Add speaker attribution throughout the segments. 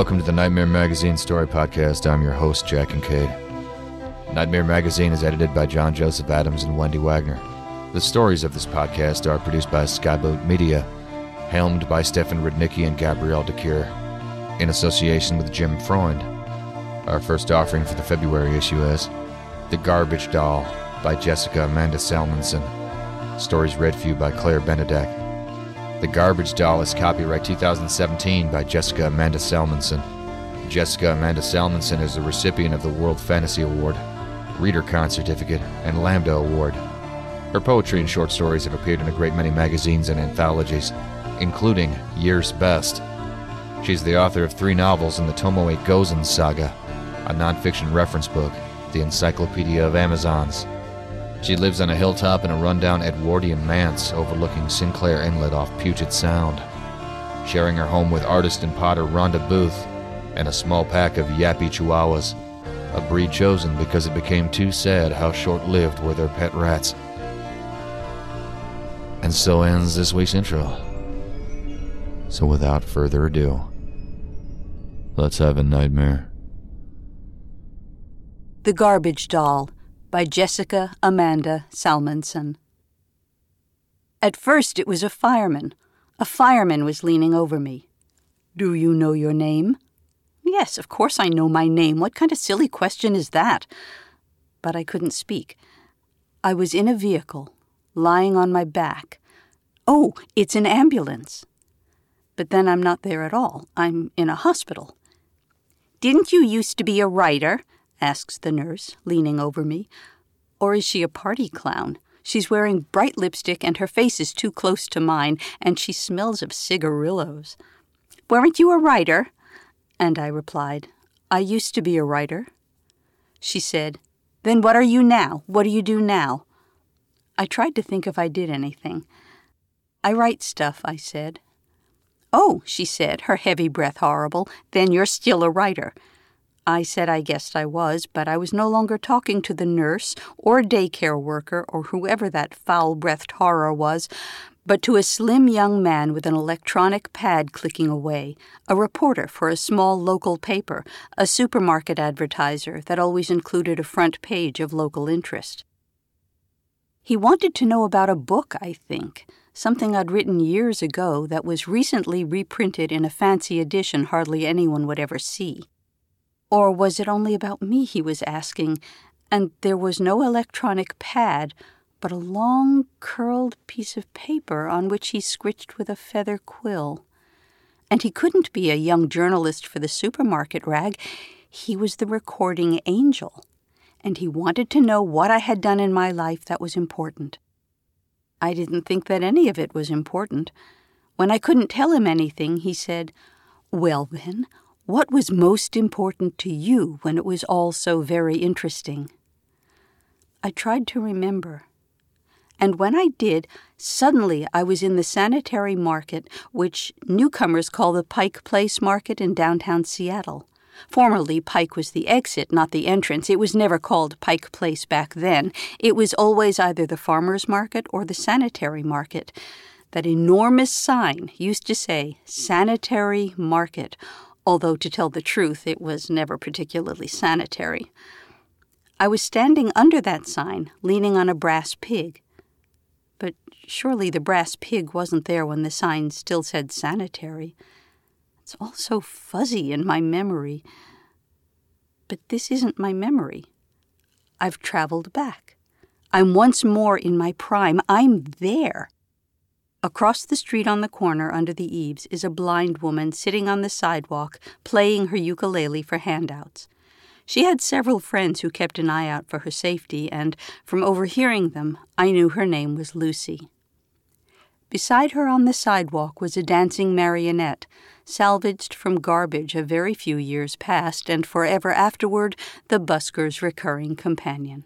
Speaker 1: Welcome to the Nightmare Magazine Story Podcast. I'm your host, Jack Kincaid. Nightmare Magazine is edited by John Joseph Adams and Wendy Wagner. The stories of this podcast are produced by Skyboat Media, helmed by Stefan Rudnicki and Gabrielle de Cuir, in association with Jim Freund. Our first offering for the February issue is The Garbage Doll by Jessica Amanda Salmonson. Stories read for you by Claire Benedek. The Garbage Doll is copyright 2017 by Jessica Amanda Salmonson. Jessica Amanda Salmonson is the recipient of the World Fantasy Award, ReaderCon Certificate, and Lambda Award. Her poetry and short stories have appeared in a great many magazines and anthologies, including Year's Best. She's the author of three novels in the Tomoe Gozen saga, a nonfiction reference book, the Encyclopedia of Amazons, she lives on a hilltop in a rundown Edwardian manse overlooking Sinclair Inlet off Puget Sound, sharing her home with artist and potter Rhonda Booth and a small pack of yappy chihuahuas, a breed chosen because it became too sad how short lived were their pet rats. And so ends this week's intro. So without further ado, let's have a nightmare.
Speaker 2: The Garbage Doll by Jessica Amanda Salmonson. At first, it was a fireman. A fireman was leaning over me. Do you know your name? Yes, of course I know my name. What kind of silly question is that? But I couldn't speak. I was in a vehicle, lying on my back. Oh, it's an ambulance. But then I'm not there at all. I'm in a hospital. Didn't you used to be a writer? Asks the nurse, leaning over me. Or is she a party clown? She's wearing bright lipstick and her face is too close to mine, and she smells of cigarillos. Weren't you a writer? And I replied, I used to be a writer. She said, Then what are you now? What do you do now? I tried to think if I did anything. I write stuff, I said. Oh, she said, her heavy breath horrible, then you're still a writer. I said I guessed I was, but I was no longer talking to the nurse or daycare worker or whoever that foul breathed horror was, but to a slim young man with an electronic pad clicking away, a reporter for a small local paper, a supermarket advertiser that always included a front page of local interest. He wanted to know about a book, I think, something I'd written years ago that was recently reprinted in a fancy edition hardly anyone would ever see. Or was it only about me he was asking, and there was no electronic pad, but a long, curled piece of paper on which he scritched with a feather quill? And he couldn't be a young journalist for the supermarket rag. He was the recording angel, and he wanted to know what I had done in my life that was important. I didn't think that any of it was important. When I couldn't tell him anything, he said, Well, then, what was most important to you when it was all so very interesting? I tried to remember. And when I did, suddenly I was in the sanitary market, which newcomers call the Pike Place Market in downtown Seattle. Formerly, Pike was the exit, not the entrance. It was never called Pike Place back then. It was always either the farmer's market or the sanitary market. That enormous sign used to say Sanitary Market although to tell the truth, it was never particularly sanitary. I was standing under that sign, leaning on a brass pig. But surely the brass pig wasn't there when the sign still said sanitary. It's all so fuzzy in my memory. But this isn't my memory. I've traveled back. I'm once more in my prime. I'm there. Across the street on the corner under the eaves is a blind woman sitting on the sidewalk playing her ukulele for handouts. She had several friends who kept an eye out for her safety, and from overhearing them, I knew her name was Lucy. Beside her on the sidewalk was a dancing marionette, salvaged from garbage a very few years past, and forever afterward the busker's recurring companion.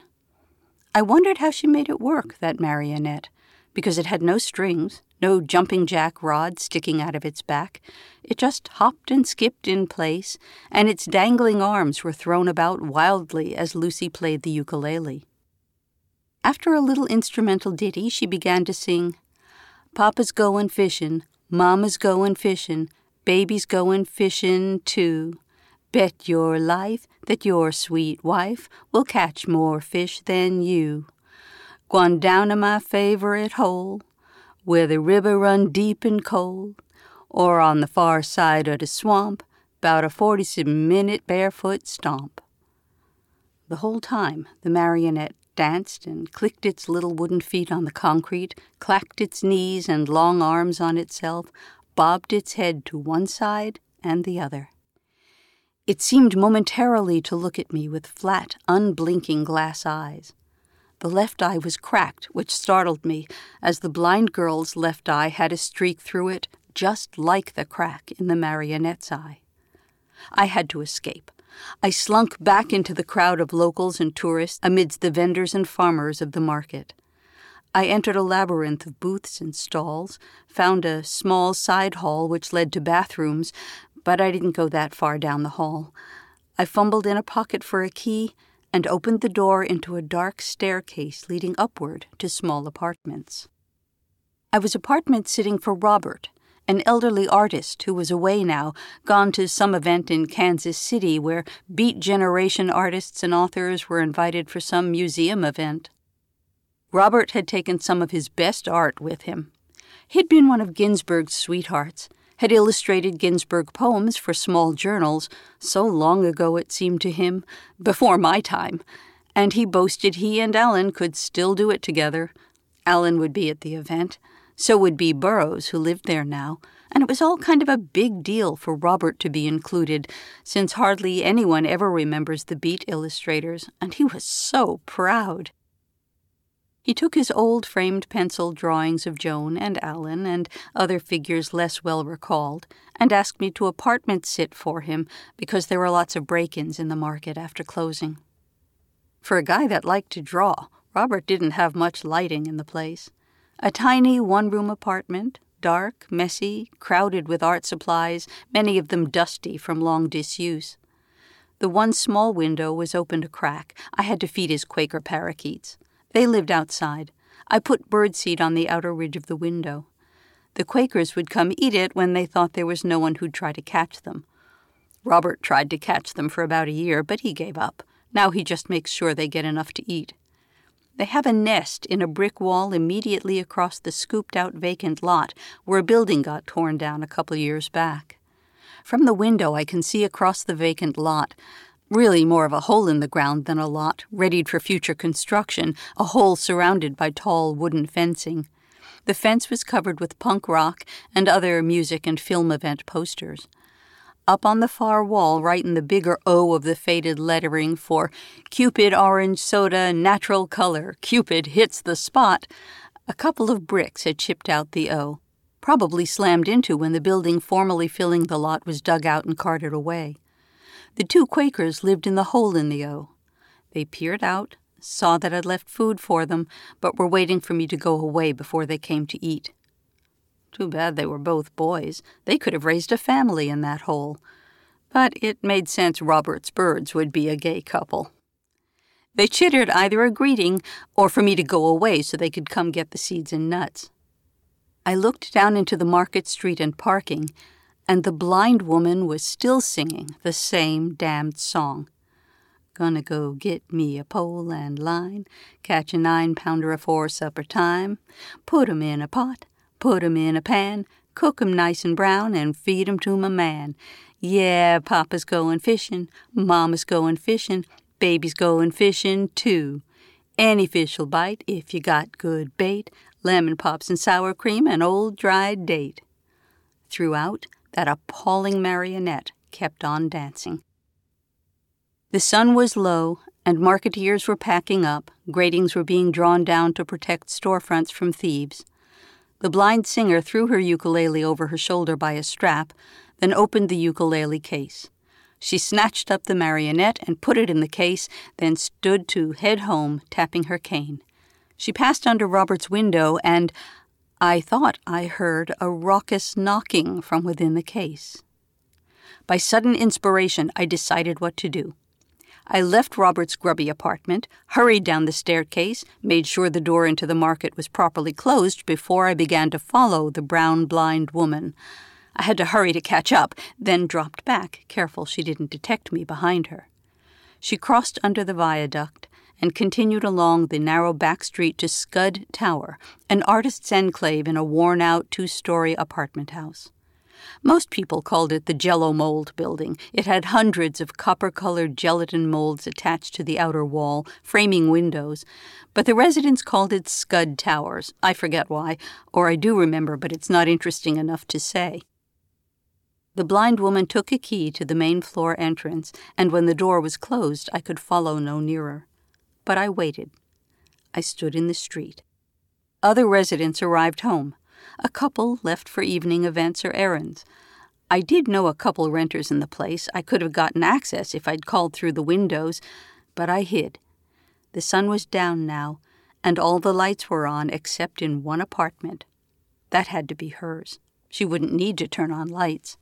Speaker 2: I wondered how she made it work, that marionette, because it had no strings, no jumping jack rod sticking out of its back. It just hopped and skipped in place, and its dangling arms were thrown about wildly as Lucy played the ukulele. After a little instrumental ditty, she began to sing Papa's goin' fishin', Mama's goin' fishin', Baby's goin' fishin' too. Bet your life that your sweet wife will catch more fish than you. Gone down to my favorite hole, where the river run deep and cold, or on the far side of the swamp, about a forty-seven minute barefoot stomp. The whole time the marionette danced and clicked its little wooden feet on the concrete, clacked its knees and long arms on itself, bobbed its head to one side and the other. It seemed momentarily to look at me with flat, unblinking glass eyes. The left eye was cracked, which startled me, as the blind girl's left eye had a streak through it just like the crack in the marionette's eye. I had to escape. I slunk back into the crowd of locals and tourists amidst the vendors and farmers of the market. I entered a labyrinth of booths and stalls, found a small side hall which led to bathrooms, but I didn't go that far down the hall. I fumbled in a pocket for a key and opened the door into a dark staircase leading upward to small apartments. I was apartment sitting for Robert, an elderly artist who was away now, gone to some event in Kansas City where Beat Generation artists and authors were invited for some museum event. Robert had taken some of his best art with him. He'd been one of Ginsberg's sweethearts, had illustrated Ginsberg poems for small journals, so long ago it seemed to him, before my time, and he boasted he and Allen could still do it together. Allen would be at the event. So would be Burroughs, who lived there now, and it was all kind of a big deal for Robert to be included, since hardly anyone ever remembers the Beat illustrators, and he was so proud. He took his old framed pencil drawings of Joan and Allen and other figures less well recalled and asked me to apartment sit for him because there were lots of break ins in the market after closing. For a guy that liked to draw, Robert didn't have much lighting in the place. A tiny one room apartment, dark, messy, crowded with art supplies, many of them dusty from long disuse. The one small window was opened a crack. I had to feed his Quaker parakeets. They lived outside. I put birdseed on the outer ridge of the window. The Quakers would come eat it when they thought there was no one who'd try to catch them. Robert tried to catch them for about a year, but he gave up. Now he just makes sure they get enough to eat. They have a nest in a brick wall immediately across the scooped out vacant lot where a building got torn down a couple years back. From the window, I can see across the vacant lot really more of a hole in the ground than a lot, readied for future construction, a hole surrounded by tall wooden fencing. The fence was covered with punk rock and other music and film event posters. Up on the far wall, right in the bigger O of the faded lettering for Cupid Orange Soda Natural Color, Cupid hits the spot, a couple of bricks had chipped out the O, probably slammed into when the building formerly filling the lot was dug out and carted away. The two Quakers lived in the hole in the O. They peered out, saw that I'd left food for them, but were waiting for me to go away before they came to eat. Too bad they were both boys. They could have raised a family in that hole. But it made sense Robert's birds would be a gay couple. They chittered either a greeting or for me to go away so they could come get the seeds and nuts. I looked down into the market street and parking and the blind woman was still singing the same damned song. Gonna go get me a pole and line, catch a nine pounder afore supper time, put 'em in a pot, put 'em in a pan, cook 'em nice and brown, and feed 'em to my man. Yeah, Papa's goin' fishin', Mama's goin' fishin', baby's goin' fishin' too. Any fish'll bite if you got good bait, lemon pops and sour cream and old dried date. Throughout, that appalling marionette kept on dancing. The sun was low, and marketeers were packing up, gratings were being drawn down to protect storefronts from thieves. The blind singer threw her ukulele over her shoulder by a strap, then opened the ukulele case. She snatched up the marionette and put it in the case, then stood to head home, tapping her cane. She passed under Robert's window, and I thought I heard a raucous knocking from within the case. By sudden inspiration, I decided what to do. I left Robert's grubby apartment, hurried down the staircase, made sure the door into the market was properly closed before I began to follow the brown blind woman. I had to hurry to catch up, then dropped back, careful she didn't detect me behind her. She crossed under the viaduct and continued along the narrow back street to Scud Tower, an artist's enclave in a worn out two story apartment house. Most people called it the Jello Mold Building. It had hundreds of copper colored gelatin molds attached to the outer wall, framing windows. But the residents called it Scud Towers. I forget why, or I do remember, but it's not interesting enough to say. The blind woman took a key to the main floor entrance, and when the door was closed, I could follow no nearer. But I waited. I stood in the street. Other residents arrived home. A couple left for evening events or errands. I did know a couple renters in the place. I could have gotten access if I'd called through the windows, but I hid. The sun was down now, and all the lights were on except in one apartment. That had to be hers. She wouldn't need to turn on lights.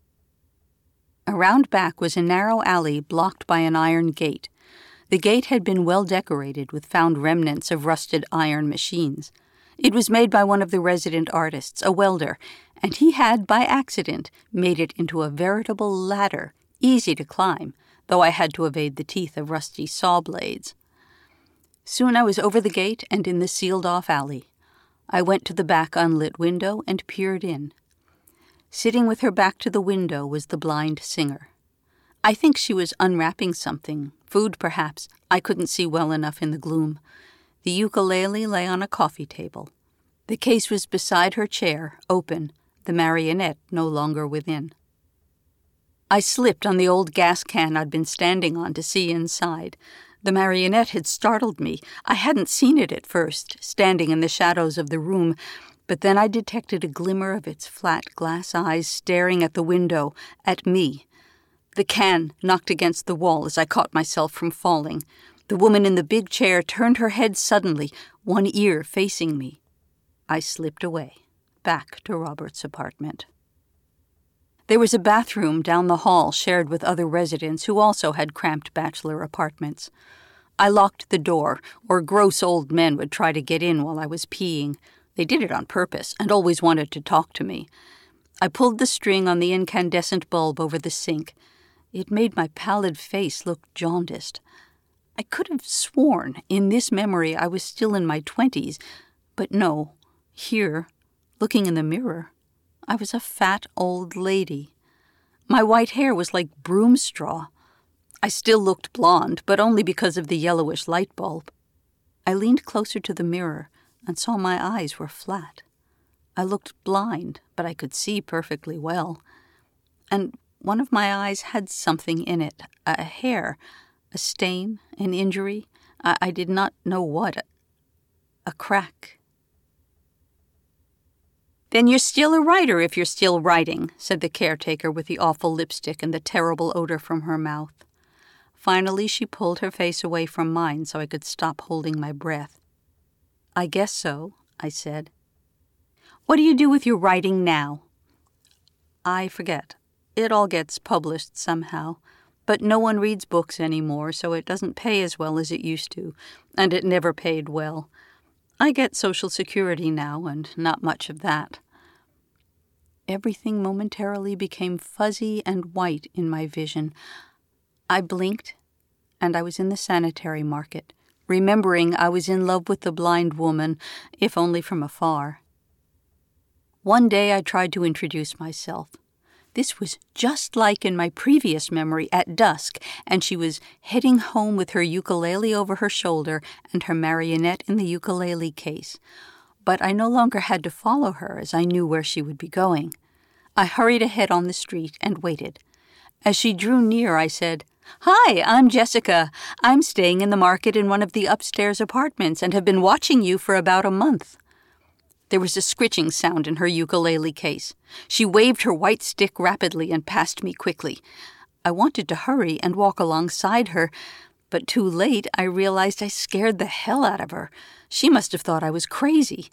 Speaker 2: Around back was a narrow alley blocked by an iron gate. The gate had been well decorated with found remnants of rusted iron machines. It was made by one of the resident artists, a welder, and he had, by accident, made it into a veritable ladder, easy to climb, though I had to evade the teeth of rusty saw blades. Soon I was over the gate and in the sealed off alley. I went to the back unlit window and peered in. Sitting with her back to the window was the blind singer. I think she was unwrapping something, food perhaps. I couldn't see well enough in the gloom. The ukulele lay on a coffee table. The case was beside her chair, open, the marionette no longer within. I slipped on the old gas can I'd been standing on to see inside. The marionette had startled me. I hadn't seen it at first, standing in the shadows of the room, but then I detected a glimmer of its flat glass eyes staring at the window, at me. The can knocked against the wall as I caught myself from falling. The woman in the big chair turned her head suddenly, one ear facing me. I slipped away, back to Robert's apartment. There was a bathroom down the hall shared with other residents who also had cramped bachelor apartments. I locked the door, or gross old men would try to get in while I was peeing. They did it on purpose and always wanted to talk to me. I pulled the string on the incandescent bulb over the sink. It made my pallid face look jaundiced. I could have sworn in this memory I was still in my twenties, but no, here, looking in the mirror, I was a fat old lady. My white hair was like broom straw. I still looked blonde, but only because of the yellowish light bulb. I leaned closer to the mirror and saw my eyes were flat. I looked blind, but I could see perfectly well. And one of my eyes had something in it a hair a stain, an injury, I, I did not know what, a, crack. Then you're still a writer if you're still writing, said the caretaker with the awful lipstick and the terrible odor from her mouth. Finally, she pulled her face away from mine so I could stop holding my breath. I guess so, I said. What do you do with your writing now? I forget. It all gets published somehow. But no one reads books anymore, so it doesn't pay as well as it used to, and it never paid well. I get Social Security now, and not much of that. Everything momentarily became fuzzy and white in my vision. I blinked, and I was in the sanitary market, remembering I was in love with the blind woman, if only from afar. One day I tried to introduce myself. This was just like in my previous memory at dusk, and she was heading home with her ukulele over her shoulder and her marionette in the ukulele case. But I no longer had to follow her, as I knew where she would be going. I hurried ahead on the street and waited. As she drew near, I said, Hi, I'm Jessica. I'm staying in the market in one of the upstairs apartments and have been watching you for about a month. There was a scritching sound in her ukulele case. She waved her white stick rapidly and passed me quickly. I wanted to hurry and walk alongside her, but too late I realized I scared the hell out of her. She must have thought I was crazy,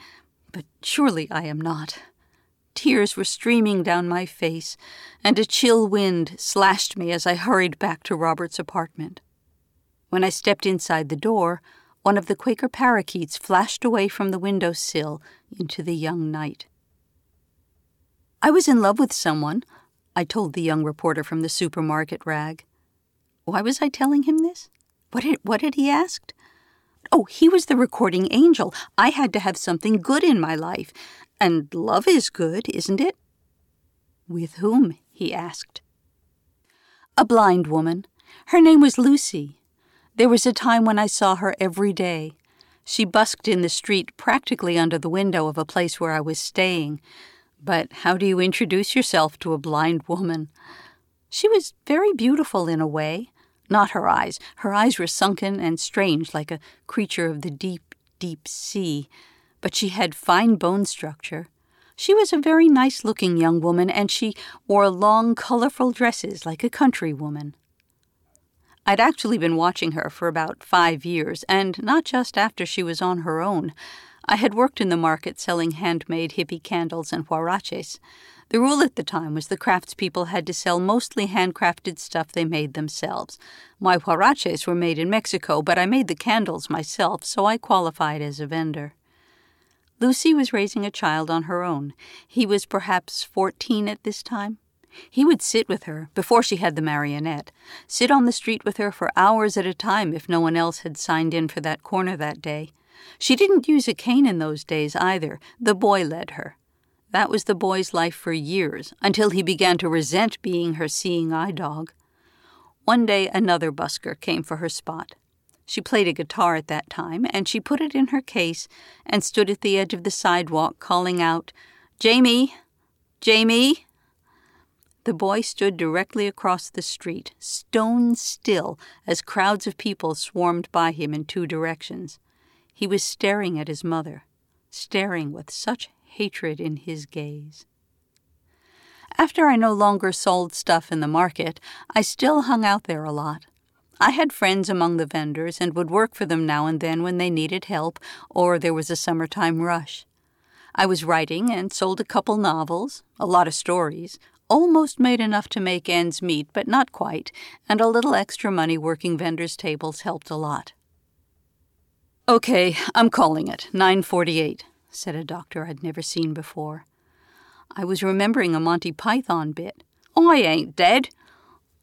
Speaker 2: but surely I am not. Tears were streaming down my face, and a chill wind slashed me as I hurried back to Robert's apartment. When I stepped inside the door, one of the Quaker parakeets flashed away from the window sill into the young night. I was in love with someone, I told the young reporter from the supermarket rag. Why was I telling him this? What had, what had he asked? Oh, he was the recording angel. I had to have something good in my life. And love is good, isn't it? With whom? he asked. A blind woman. Her name was Lucy. There was a time when I saw her every day. She busked in the street practically under the window of a place where I was staying. But how do you introduce yourself to a blind woman? She was very beautiful in a way. Not her eyes. Her eyes were sunken and strange, like a creature of the deep, deep sea. But she had fine bone structure. She was a very nice looking young woman, and she wore long, colorful dresses like a country woman. I'd actually been watching her for about five years, and not just after she was on her own. I had worked in the market selling handmade hippie candles and huaraches. The rule at the time was the craftspeople had to sell mostly handcrafted stuff they made themselves. My huaraches were made in Mexico, but I made the candles myself, so I qualified as a vendor. Lucy was raising a child on her own. He was perhaps fourteen at this time. He would sit with her, before she had the marionette, sit on the street with her for hours at a time if no one else had signed in for that corner that day. She didn't use a cane in those days either. The boy led her. That was the boy's life for years, until he began to resent being her seeing eye dog. One day another busker came for her spot. She played a guitar at that time, and she put it in her case and stood at the edge of the sidewalk calling out, Jamie! Jamie! The boy stood directly across the street, stone still, as crowds of people swarmed by him in two directions. He was staring at his mother, staring with such hatred in his gaze. After I no longer sold stuff in the market, I still hung out there a lot. I had friends among the vendors and would work for them now and then when they needed help or there was a summertime rush. I was writing and sold a couple novels, a lot of stories, almost made enough to make ends meet, but not quite, and a little extra money working vendors' tables helped a lot. Okay, I'm calling it. 948, said a doctor I'd never seen before. I was remembering a Monty Python bit. Oh, I ain't dead.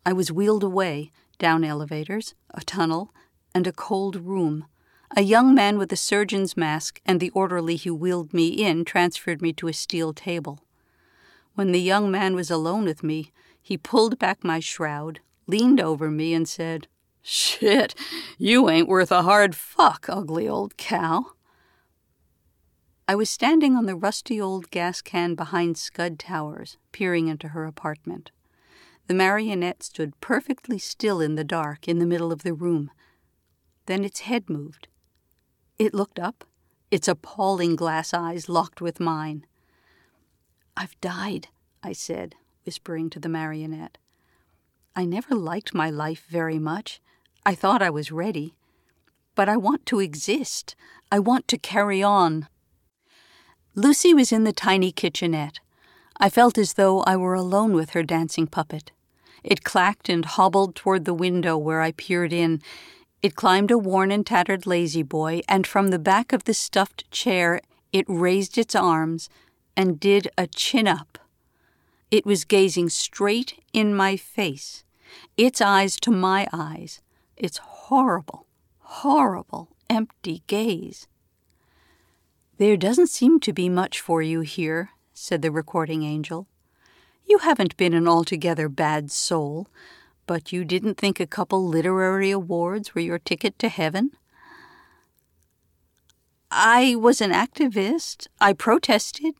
Speaker 2: I was wheeled away, down elevators, a tunnel, and a cold room. A young man with a surgeon's mask and the orderly who wheeled me in transferred me to a steel table. When the young man was alone with me, he pulled back my shroud, leaned over me, and said, Shit, you ain't worth a hard fuck, ugly old cow. I was standing on the rusty old gas can behind Scud Towers, peering into her apartment. The marionette stood perfectly still in the dark in the middle of the room. Then its head moved. It looked up, its appalling glass eyes locked with mine. I've died, I said, whispering to the marionette. I never liked my life very much. I thought I was ready. But I want to exist. I want to carry on. Lucy was in the tiny kitchenette. I felt as though I were alone with her dancing puppet. It clacked and hobbled toward the window where I peered in. It climbed a worn and tattered La-Z-Boy, and from the back of the stuffed chair it raised its arms and did a chin up. It was gazing straight in my face, its eyes to my eyes, its horrible, horrible, empty gaze. There doesn't seem to be much for you here, said the recording angel. You haven't been an altogether bad soul, but you didn't think a couple literary awards were your ticket to heaven? I was an activist. I protested.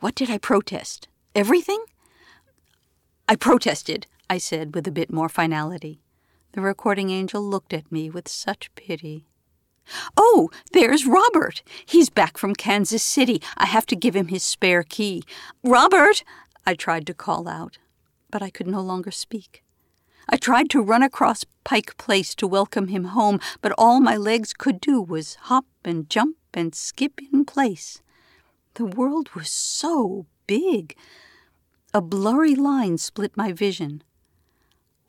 Speaker 2: What? Did I protest? Everything? I protested. I said with a bit more finality. The recording angel looked at me with such pity. Oh, there's Robert. He's back from Kansas City. I have to give him his spare key. Robert! I tried to call out, but I could no longer speak. I tried to run across Pike Place to welcome him home, but all my legs could do was hop and jump and skip in place. The world was so big. A blurry line split my vision.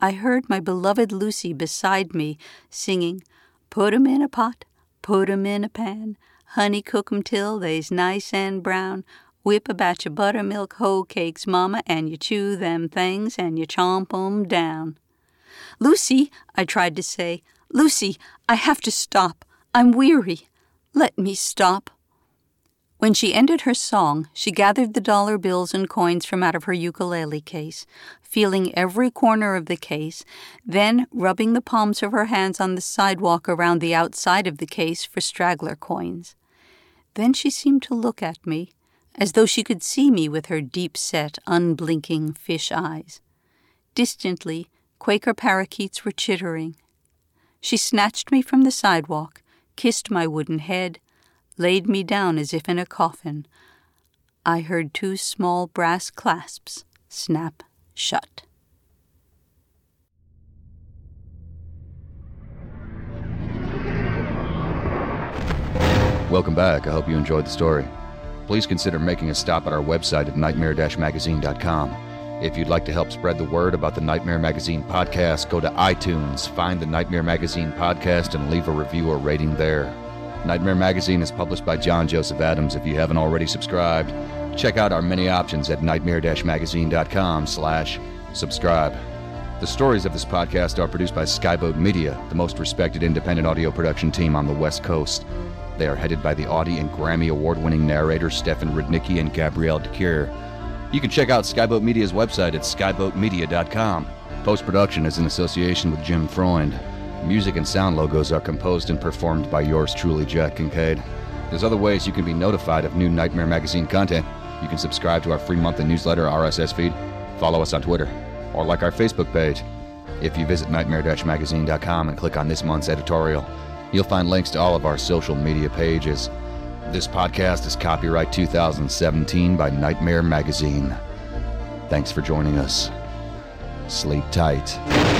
Speaker 2: I heard my beloved Lucy beside me singing, Put 'em in a pot, put 'em in a pan, honey cook 'em till they's nice and brown. Whip a batch of buttermilk hoe cakes, mama, and you chew them things and you chomp 'em down. Lucy, I tried to say, Lucy, I have to stop. I'm weary. Let me stop. When she ended her song, she gathered the dollar bills and coins from out of her ukulele case, feeling every corner of the case, then rubbing the palms of her hands on the sidewalk around the outside of the case for straggler coins. Then she seemed to look at me, as though she could see me with her deep set, unblinking fish eyes. Distantly, Quaker parakeets were chittering. She snatched me from the sidewalk, kissed my wooden head, laid me down as if in a coffin. I heard two small brass clasps snap shut.
Speaker 1: Welcome back. I hope you enjoyed the story. Please consider making a stop at our website at nightmare-magazine.com. If you'd like to help spread the word about the Nightmare Magazine podcast, go to iTunes, find the Nightmare Magazine podcast, and leave a review or rating there. Nightmare Magazine is published by John Joseph Adams. If you haven't already subscribed, check out our many options at nightmare-magazine.com slash subscribe. The stories of this podcast are produced by Skyboat Media, the most respected independent audio production team on the West Coast. They are headed by the Audie and Grammy award-winning narrators Stefan Rudnicki and Gabrielle de Cuir. You can check out Skyboat Media's website at skyboatmedia.com. Post-production is in association with Jim Freund. Music and sound logos are composed and performed by yours truly, Jack Kincaid. There's other ways you can be notified of new Nightmare Magazine content. You can subscribe to our free monthly newsletter RSS feed, follow us on Twitter, or like our Facebook page. If you visit nightmare-magazine.com and click on this month's editorial, you'll find links to all of our social media pages. This podcast is copyright 2017 by Nightmare Magazine. Thanks for joining us. Sleep tight.